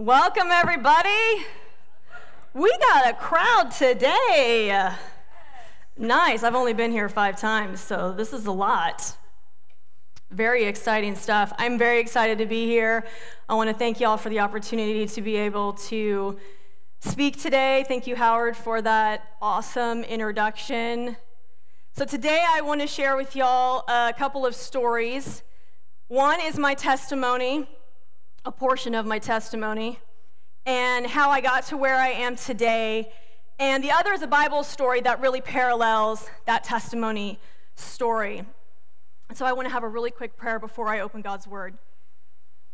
Welcome, everybody. We got a crowd today. Nice. I've only been here five times, so this is a lot. Very exciting stuff. I'm very excited to be here. I want to thank you all for the opportunity to be able to speak today. Thank you, Howard, for that awesome introduction. So, today I want to share with y'all a couple of stories. One is my testimony a portion of my testimony and how I got to where I am today. And the other is a Bible story that really parallels that testimony story. And so I want to have a really quick prayer before I open God's word.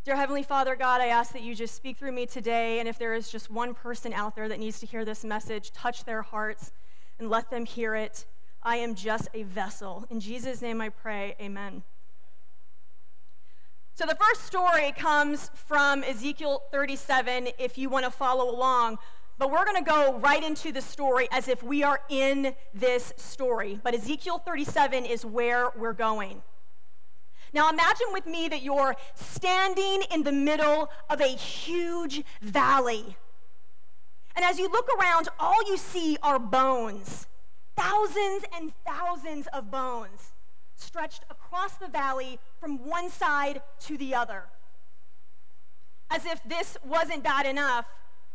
Dear Heavenly Father, God, I ask that you just speak through me today. And if there is just one person out there that needs to hear this message, touch their hearts and let them hear it. I am just a vessel. In Jesus' name I pray, amen. So the first story comes from Ezekiel 37, if you want to follow along. But we're going to go right into the story as if we are in this story. But Ezekiel 37 is where we're going. Now imagine with me that you're standing in the middle of a huge valley. And as you look around, all you see are bones thousands and thousands of bones stretched across the valley from one side to the other. As if this wasn't bad enough,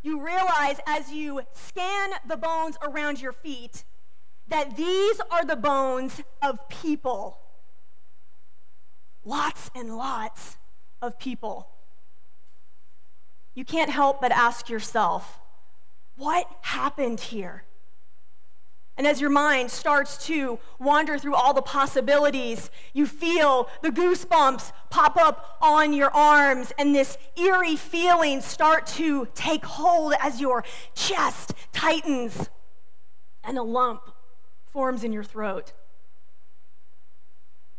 you realize as you scan the bones around your feet that these are the bones of people. Lots and lots of people. You can't help but ask yourself, what happened here? And as your mind starts to wander through all the possibilities, you feel the goosebumps pop up on your arms, and this eerie feeling start to take hold as your chest tightens and a lump forms in your throat.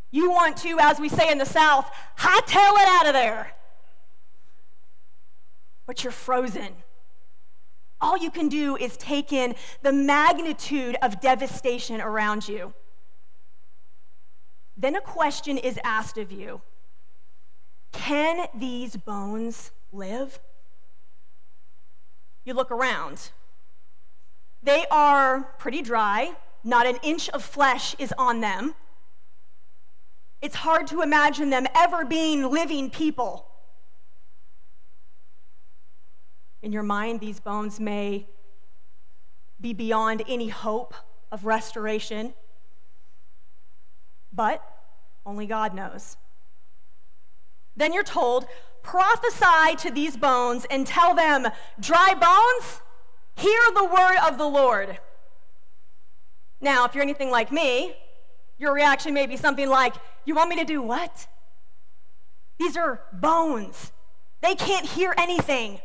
You want to, as we say in the South, hightail it out of there. But you're frozen all you can do is take in the magnitude of devastation around you. Then a question is asked of you Can these bones live? You look around. They are pretty dry, not an inch of flesh is on them. It's hard to imagine them ever being living people. In your mind, these bones may be beyond any hope of restoration, but only God knows. Then you're told, prophesy to these bones and tell them, dry bones, hear the word of the Lord. Now, if you're anything like me, your reaction may be something like, You want me to do what? These are bones. They can't hear anything.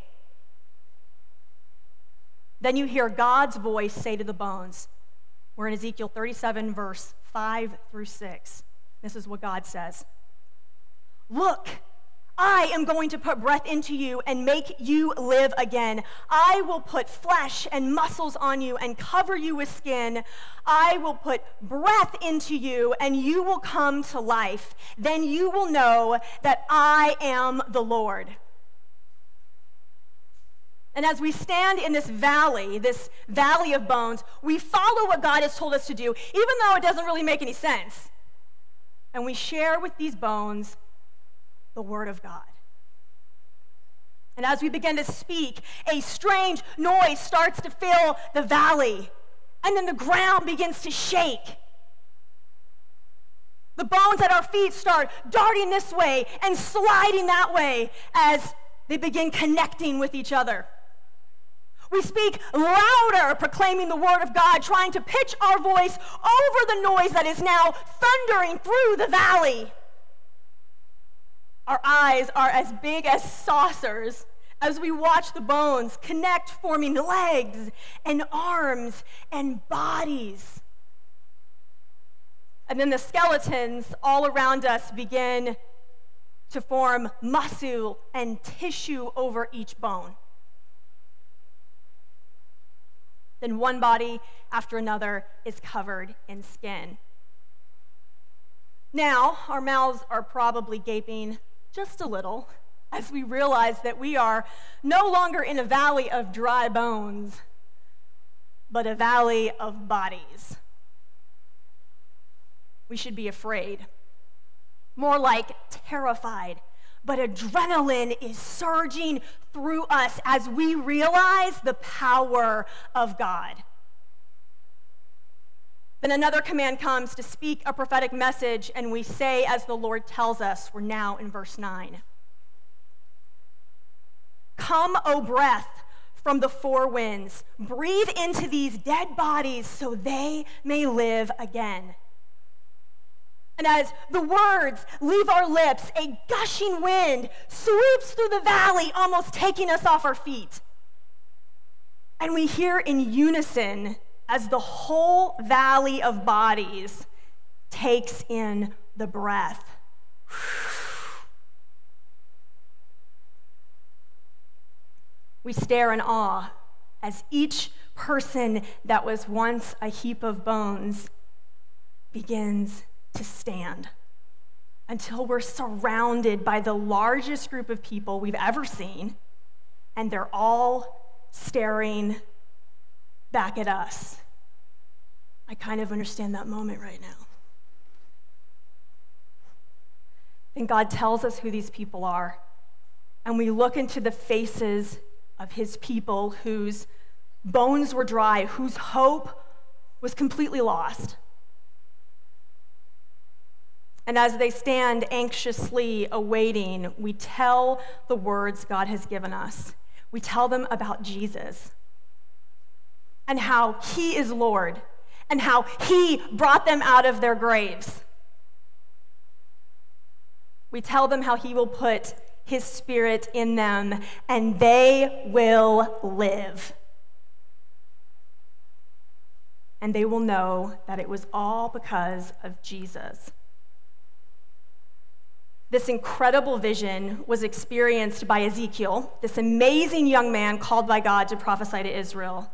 Then you hear God's voice say to the bones. We're in Ezekiel 37, verse 5 through 6. This is what God says Look, I am going to put breath into you and make you live again. I will put flesh and muscles on you and cover you with skin. I will put breath into you and you will come to life. Then you will know that I am the Lord. And as we stand in this valley, this valley of bones, we follow what God has told us to do, even though it doesn't really make any sense. And we share with these bones the Word of God. And as we begin to speak, a strange noise starts to fill the valley. And then the ground begins to shake. The bones at our feet start darting this way and sliding that way as they begin connecting with each other. We speak louder, proclaiming the word of God, trying to pitch our voice over the noise that is now thundering through the valley. Our eyes are as big as saucers as we watch the bones connect, forming legs and arms and bodies. And then the skeletons all around us begin to form muscle and tissue over each bone. Then one body after another is covered in skin. Now, our mouths are probably gaping just a little as we realize that we are no longer in a valley of dry bones, but a valley of bodies. We should be afraid, more like terrified. But adrenaline is surging through us as we realize the power of God. Then another command comes to speak a prophetic message, and we say, as the Lord tells us, we're now in verse 9. Come, O breath from the four winds, breathe into these dead bodies so they may live again. And as the words leave our lips, a gushing wind sweeps through the valley, almost taking us off our feet. And we hear in unison as the whole valley of bodies takes in the breath. We stare in awe as each person that was once a heap of bones begins to stand until we're surrounded by the largest group of people we've ever seen, and they're all staring back at us. I kind of understand that moment right now. Then God tells us who these people are, and we look into the faces of his people whose bones were dry, whose hope was completely lost. And as they stand anxiously awaiting, we tell the words God has given us. We tell them about Jesus and how he is Lord and how he brought them out of their graves. We tell them how he will put his spirit in them, and they will live. And they will know that it was all because of Jesus. This incredible vision was experienced by Ezekiel, this amazing young man called by God to prophesy to Israel.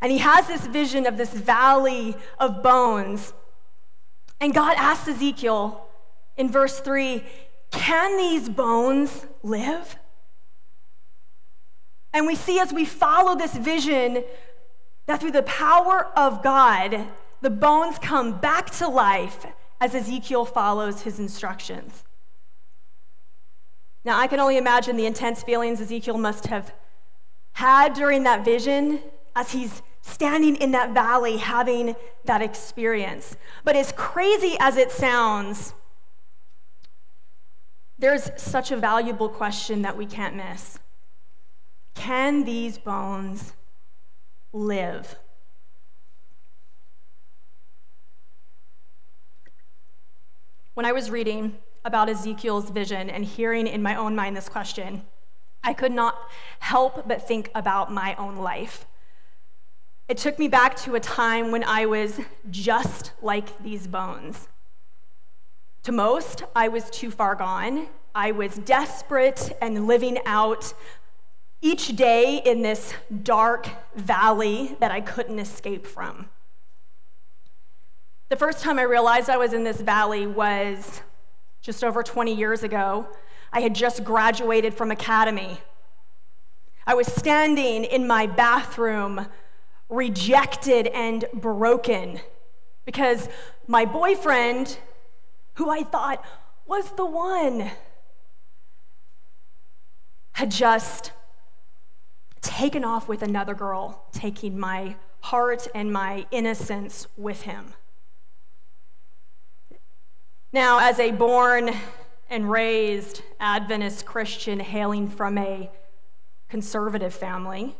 And he has this vision of this valley of bones. And God asks Ezekiel in verse 3 can these bones live? And we see as we follow this vision that through the power of God, the bones come back to life as Ezekiel follows his instructions. Now, I can only imagine the intense feelings Ezekiel must have had during that vision as he's standing in that valley having that experience. But as crazy as it sounds, there's such a valuable question that we can't miss. Can these bones live? When I was reading about Ezekiel's vision and hearing in my own mind this question, I could not help but think about my own life. It took me back to a time when I was just like these bones. To most, I was too far gone. I was desperate and living out each day in this dark valley that I couldn't escape from. The first time I realized I was in this valley was just over 20 years ago. I had just graduated from academy. I was standing in my bathroom, rejected and broken, because my boyfriend who I thought was the one, had just taken off with another girl, taking my heart and my innocence with him. Now, as a born and raised Adventist Christian hailing from a conservative family,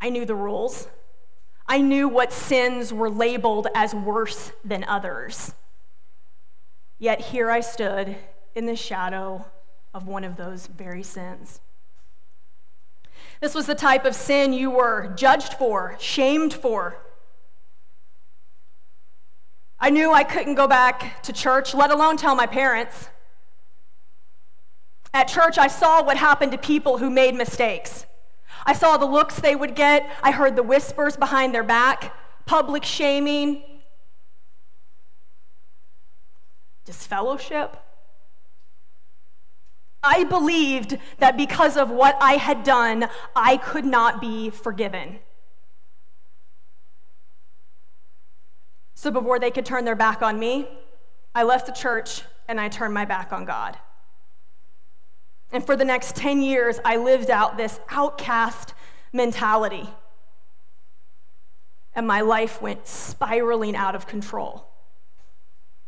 I knew the rules. I knew what sins were labeled as worse than others. Yet here I stood in the shadow of one of those very sins. This was the type of sin you were judged for, shamed for. I knew I couldn't go back to church, let alone tell my parents. At church, I saw what happened to people who made mistakes. I saw the looks they would get, I heard the whispers behind their back, public shaming, disfellowship. I believed that because of what I had done, I could not be forgiven. So before they could turn their back on me, I left the church and I turned my back on God. And for the next 10 years, I lived out this outcast mentality. And my life went spiraling out of control.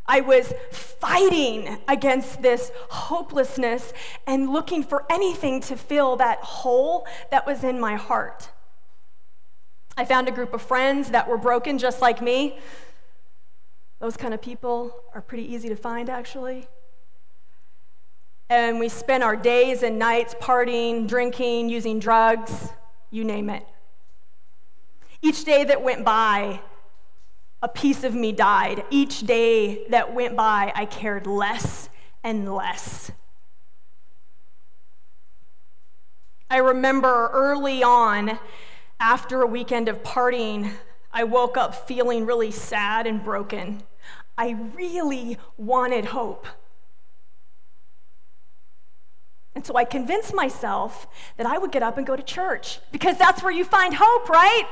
I was fighting against this hopelessness and looking for anything to fill that hole that was in my heart. I found a group of friends that were broken just like me. Those kind of people are pretty easy to find, actually. And we spent our days and nights partying, drinking, using drugs, you name it. Each day that went by, a piece of me died. Each day that went by, I cared less and less. I remember early on, after a weekend of partying, I woke up feeling really sad and broken. I really wanted hope. And so I convinced myself that I would get up and go to church because that's where you find hope, right?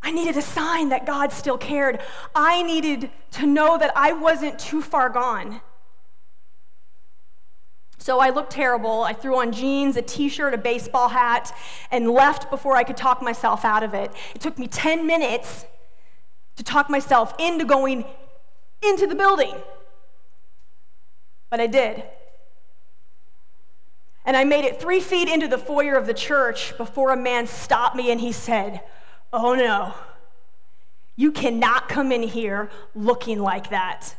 I needed a sign that God still cared. I needed to know that I wasn't too far gone. So I looked terrible. I threw on jeans, a t shirt, a baseball hat, and left before I could talk myself out of it. It took me 10 minutes to talk myself into going into the building. But I did. And I made it three feet into the foyer of the church before a man stopped me and he said, Oh no, you cannot come in here looking like that.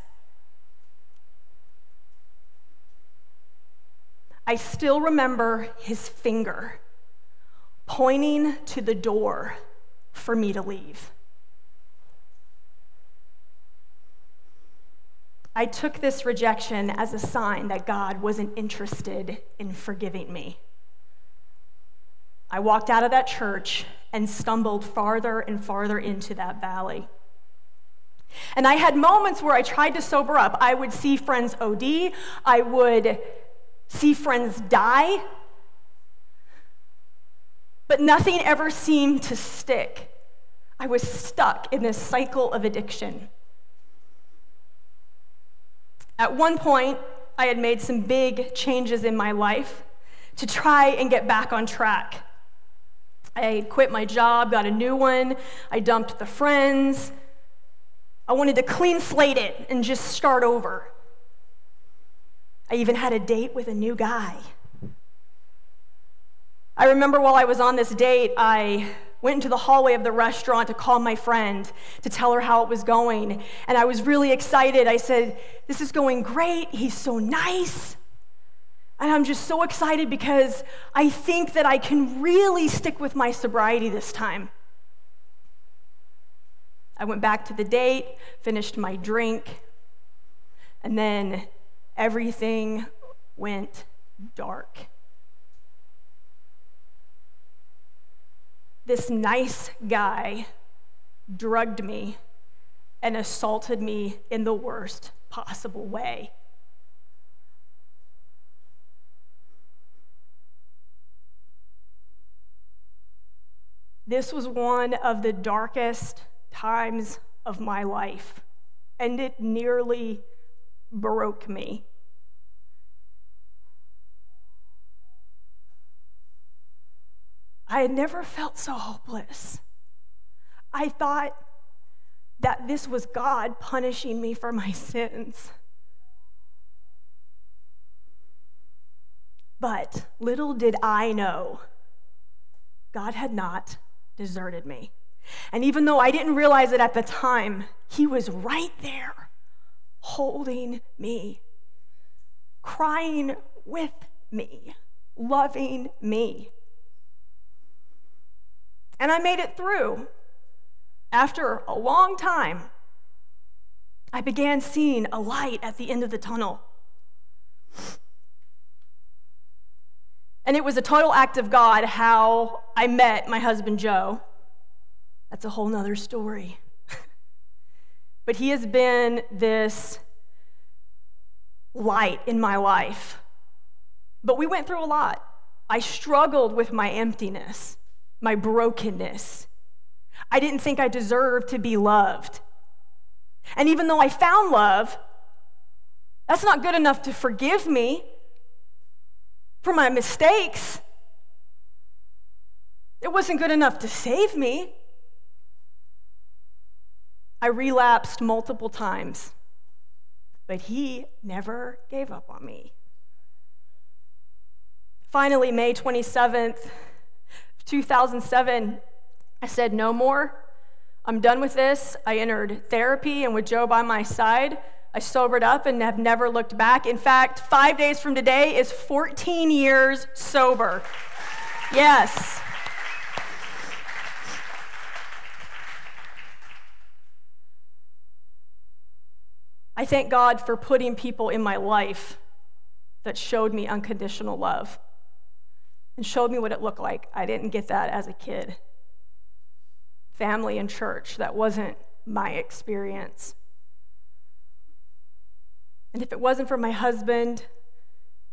I still remember his finger pointing to the door for me to leave. I took this rejection as a sign that God wasn't interested in forgiving me. I walked out of that church and stumbled farther and farther into that valley. And I had moments where I tried to sober up. I would see friends OD, I would see friends die, but nothing ever seemed to stick. I was stuck in this cycle of addiction. At one point, I had made some big changes in my life to try and get back on track. I quit my job, got a new one, I dumped the friends. I wanted to clean slate it and just start over. I even had a date with a new guy. I remember while I was on this date, I went into the hallway of the restaurant to call my friend to tell her how it was going. And I was really excited. I said, This is going great. He's so nice. And I'm just so excited because I think that I can really stick with my sobriety this time. I went back to the date, finished my drink, and then everything went dark. This nice guy drugged me and assaulted me in the worst possible way. This was one of the darkest times of my life, and it nearly broke me. I had never felt so hopeless. I thought that this was God punishing me for my sins. But little did I know, God had not deserted me. And even though I didn't realize it at the time, He was right there holding me, crying with me, loving me. And I made it through. After a long time, I began seeing a light at the end of the tunnel. And it was a total act of God how I met my husband Joe. That's a whole nother story. But he has been this light in my life. But we went through a lot. I struggled with my emptiness, my brokenness. I didn't think I deserved to be loved. And even though I found love, that's not good enough to forgive me for my mistakes. It wasn't good enough to save me. I relapsed multiple times, but he never gave up on me. Finally, May 27th, 2007, I said, No more. I'm done with this. I entered therapy, and with Joe by my side, I sobered up and have never looked back. In fact, five days from today is 14 years sober. Yes. I thank God for putting people in my life that showed me unconditional love and showed me what it looked like. I didn't get that as a kid. Family and church, that wasn't my experience. And if it wasn't for my husband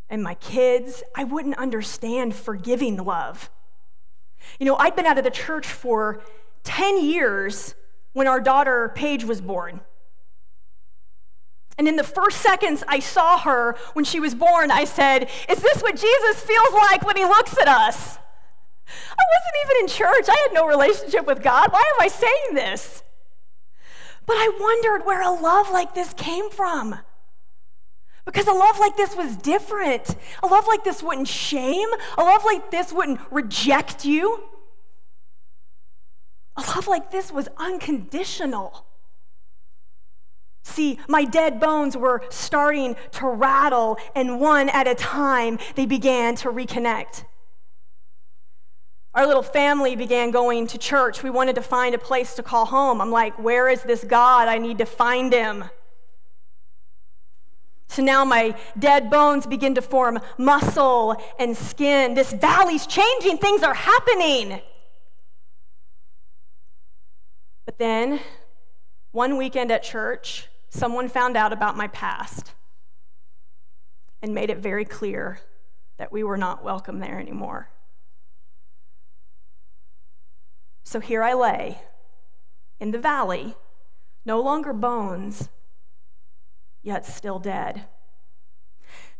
and my kids, I wouldn't understand forgiving love. You know, I'd been out of the church for 10 years when our daughter Paige was born. And in the first seconds I saw her when she was born, I said, Is this what Jesus feels like when he looks at us? I wasn't even in church. I had no relationship with God. Why am I saying this? But I wondered where a love like this came from. Because a love like this was different. A love like this wouldn't shame. A love like this wouldn't reject you. A love like this was unconditional. See, my dead bones were starting to rattle, and one at a time, they began to reconnect. Our little family began going to church. We wanted to find a place to call home. I'm like, where is this God? I need to find him. So now my dead bones begin to form muscle and skin. This valley's changing, things are happening. But then, one weekend at church, someone found out about my past and made it very clear that we were not welcome there anymore. So here I lay in the valley, no longer bones, yet still dead.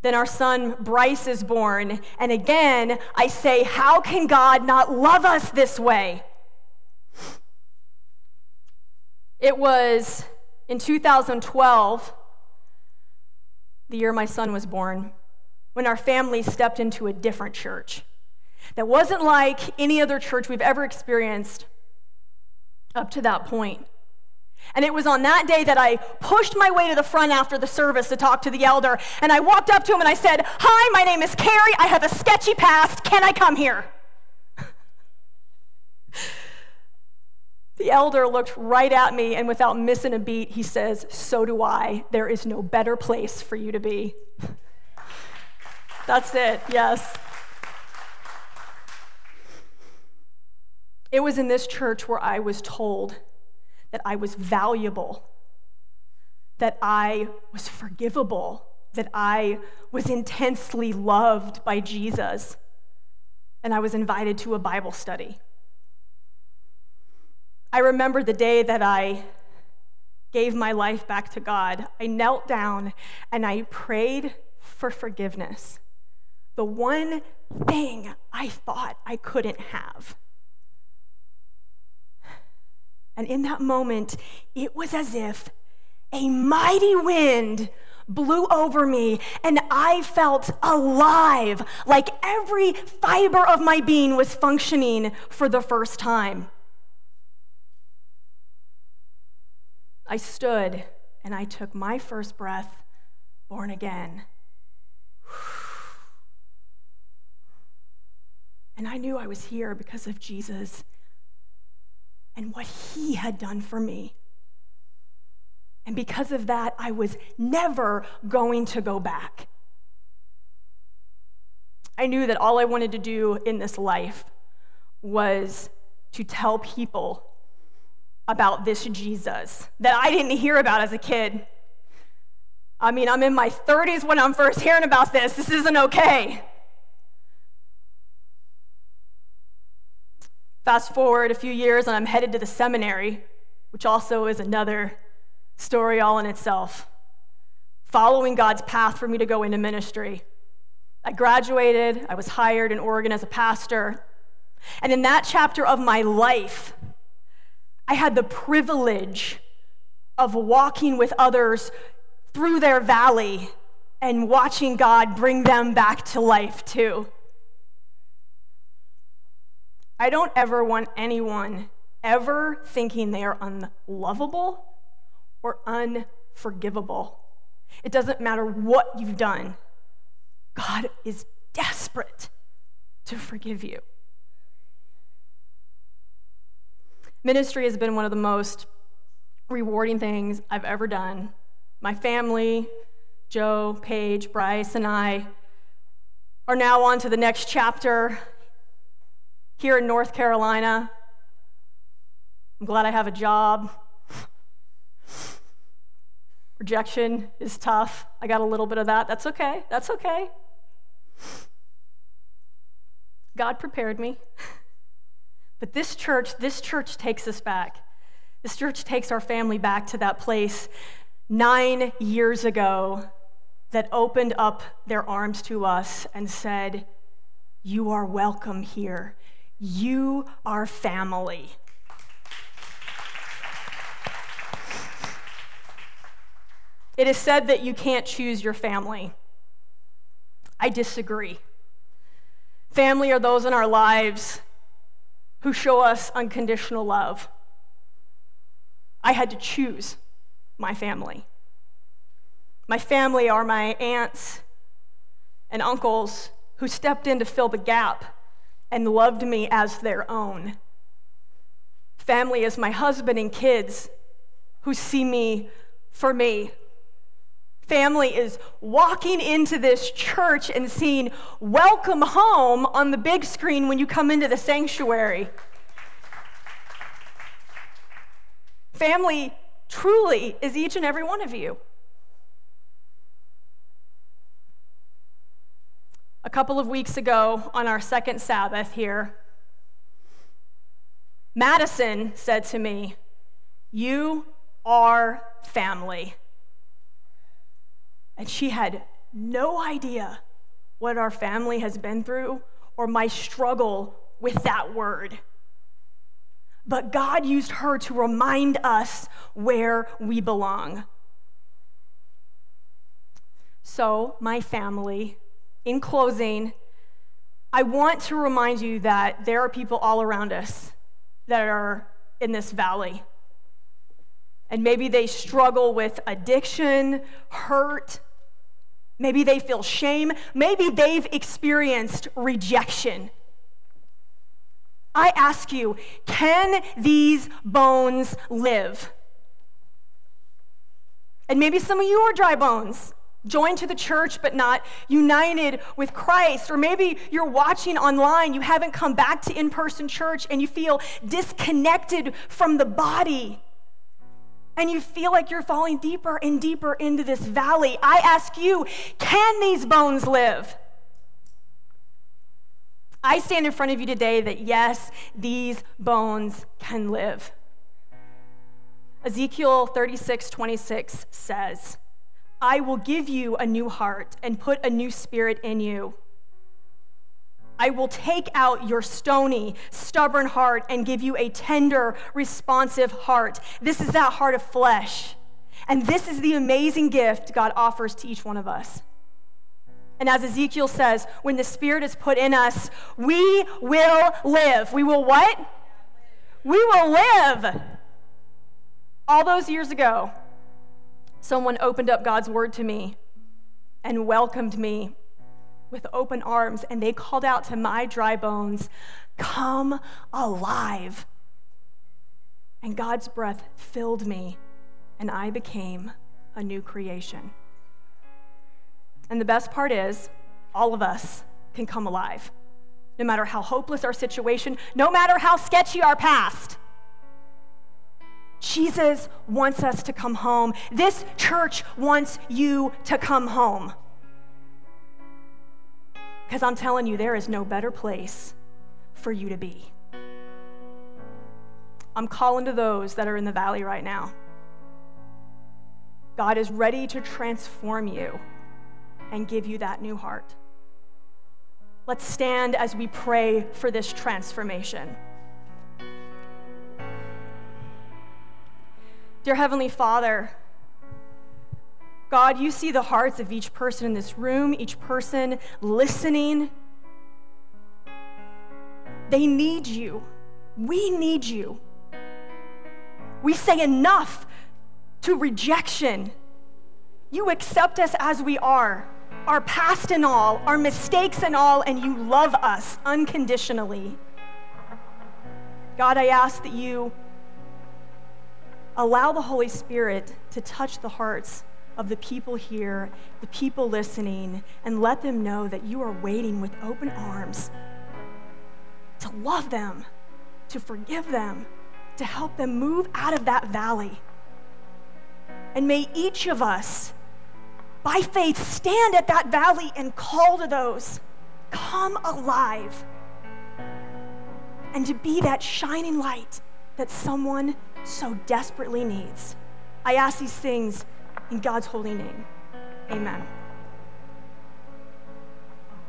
Then our son Bryce is born, and again I say, How can God not love us this way? It was in 2012, the year my son was born, when our family stepped into a different church that wasn't like any other church we've ever experienced up to that point. And it was on that day that I pushed my way to the front after the service to talk to the elder. And I walked up to him and I said, Hi, my name is Carrie. I have a sketchy past. Can I come here? The elder looked right at me, and without missing a beat, he says, So do I. There is no better place for you to be. That's it, yes. It was in this church where I was told that I was valuable, that I was forgivable, that I was intensely loved by Jesus, and I was invited to a Bible study. I remember the day that I gave my life back to God. I knelt down and I prayed for forgiveness. The one thing I thought I couldn't have. And in that moment, it was as if a mighty wind blew over me and I felt alive, like every fiber of my being was functioning for the first time. I stood and I took my first breath, born again. And I knew I was here because of Jesus and what he had done for me. And because of that, I was never going to go back. I knew that all I wanted to do in this life was to tell people about this Jesus that I didn't hear about as a kid. I mean, I'm in my 30s when I'm first hearing about this. This isn't okay. Fast forward a few years, and I'm headed to the seminary, which also is another story all in itself. Following God's path for me to go into ministry. I graduated, I was hired in Oregon as a pastor. And in that chapter of my life, I had the privilege of walking with others through their valley and watching God bring them back to life too. I don't ever want anyone ever thinking they are unlovable or unforgivable. It doesn't matter what you've done, God is desperate to forgive you. Ministry has been one of the most rewarding things I've ever done. My family, Joe, Paige, Bryce, and I are now on to the next chapter here in North Carolina. I'm glad I have a job. Rejection is tough. I got a little bit of that. That's okay. That's okay. God prepared me. But this church, this church takes us back. This church takes our family back to that place nine years ago that opened up their arms to us and said, You are welcome here. You are family. It is said that you can't choose your family. I disagree. Family are those in our lives who show us unconditional love. I had to choose my family. My family are my aunts and uncles who stepped in to fill the gap and loved me as their own. Family is my husband and kids who see me for me. Family is walking into this church and seeing Welcome Home on the big screen when you come into the sanctuary. Family truly is each and every one of you. A couple of weeks ago, on our second Sabbath here, Madison said to me, You are family. And she had no idea what our family has been through or my struggle with that word. But God used her to remind us where we belong. So, my family, in closing, I want to remind you that there are people all around us that are in this valley. And maybe they struggle with addiction, hurt. Maybe they feel shame. Maybe they've experienced rejection. I ask you, can these bones live? And maybe some of you are dry bones, joined to the church but not united with Christ. Or maybe you're watching online, you haven't come back to in person church, and you feel disconnected from the body and you feel like you're falling deeper and deeper into this valley, I ask you, can these bones live? I stand in front of you today that yes, these bones can live. Ezekiel 36, 26 says, I will give you a new heart and put a new spirit in you. I will take out your stony, stubborn heart and give you a tender, responsive heart. This is that heart of flesh. And this is the amazing gift God offers to each one of us. And as Ezekiel says, when the Spirit is put in us, we will live. We will what? We will live. All those years ago, someone opened up God's word to me and welcomed me with open arms, and they called out to my dry bones, Come alive. And God's breath filled me, and I became a new creation. And the best part is, all of us can come alive. No matter how hopeless our situation, no matter how sketchy our past. Jesus wants us to come home. This church wants you to come home. Because I'm telling you, there is no better place for you to be. I'm calling to those that are in the valley right now. God is ready to transform you and give you that new heart. Let's stand as we pray for this transformation. Dear Heavenly Father, God, you see the hearts of each person in this room, each person listening. They need you. We need you. We say enough to rejection. You accept us as we are, our past and all, our mistakes and all, and you love us unconditionally. God, I ask that you allow the Holy Spirit to touch the hearts of the people here, the people listening, and let them know that you are waiting with open arms to love them, to forgive them, to help them move out of that valley. And may each of us, by faith, stand at that valley and call to those, come alive, and to be that shining light that someone so desperately needs. I ask these things in God's holy name. Amen.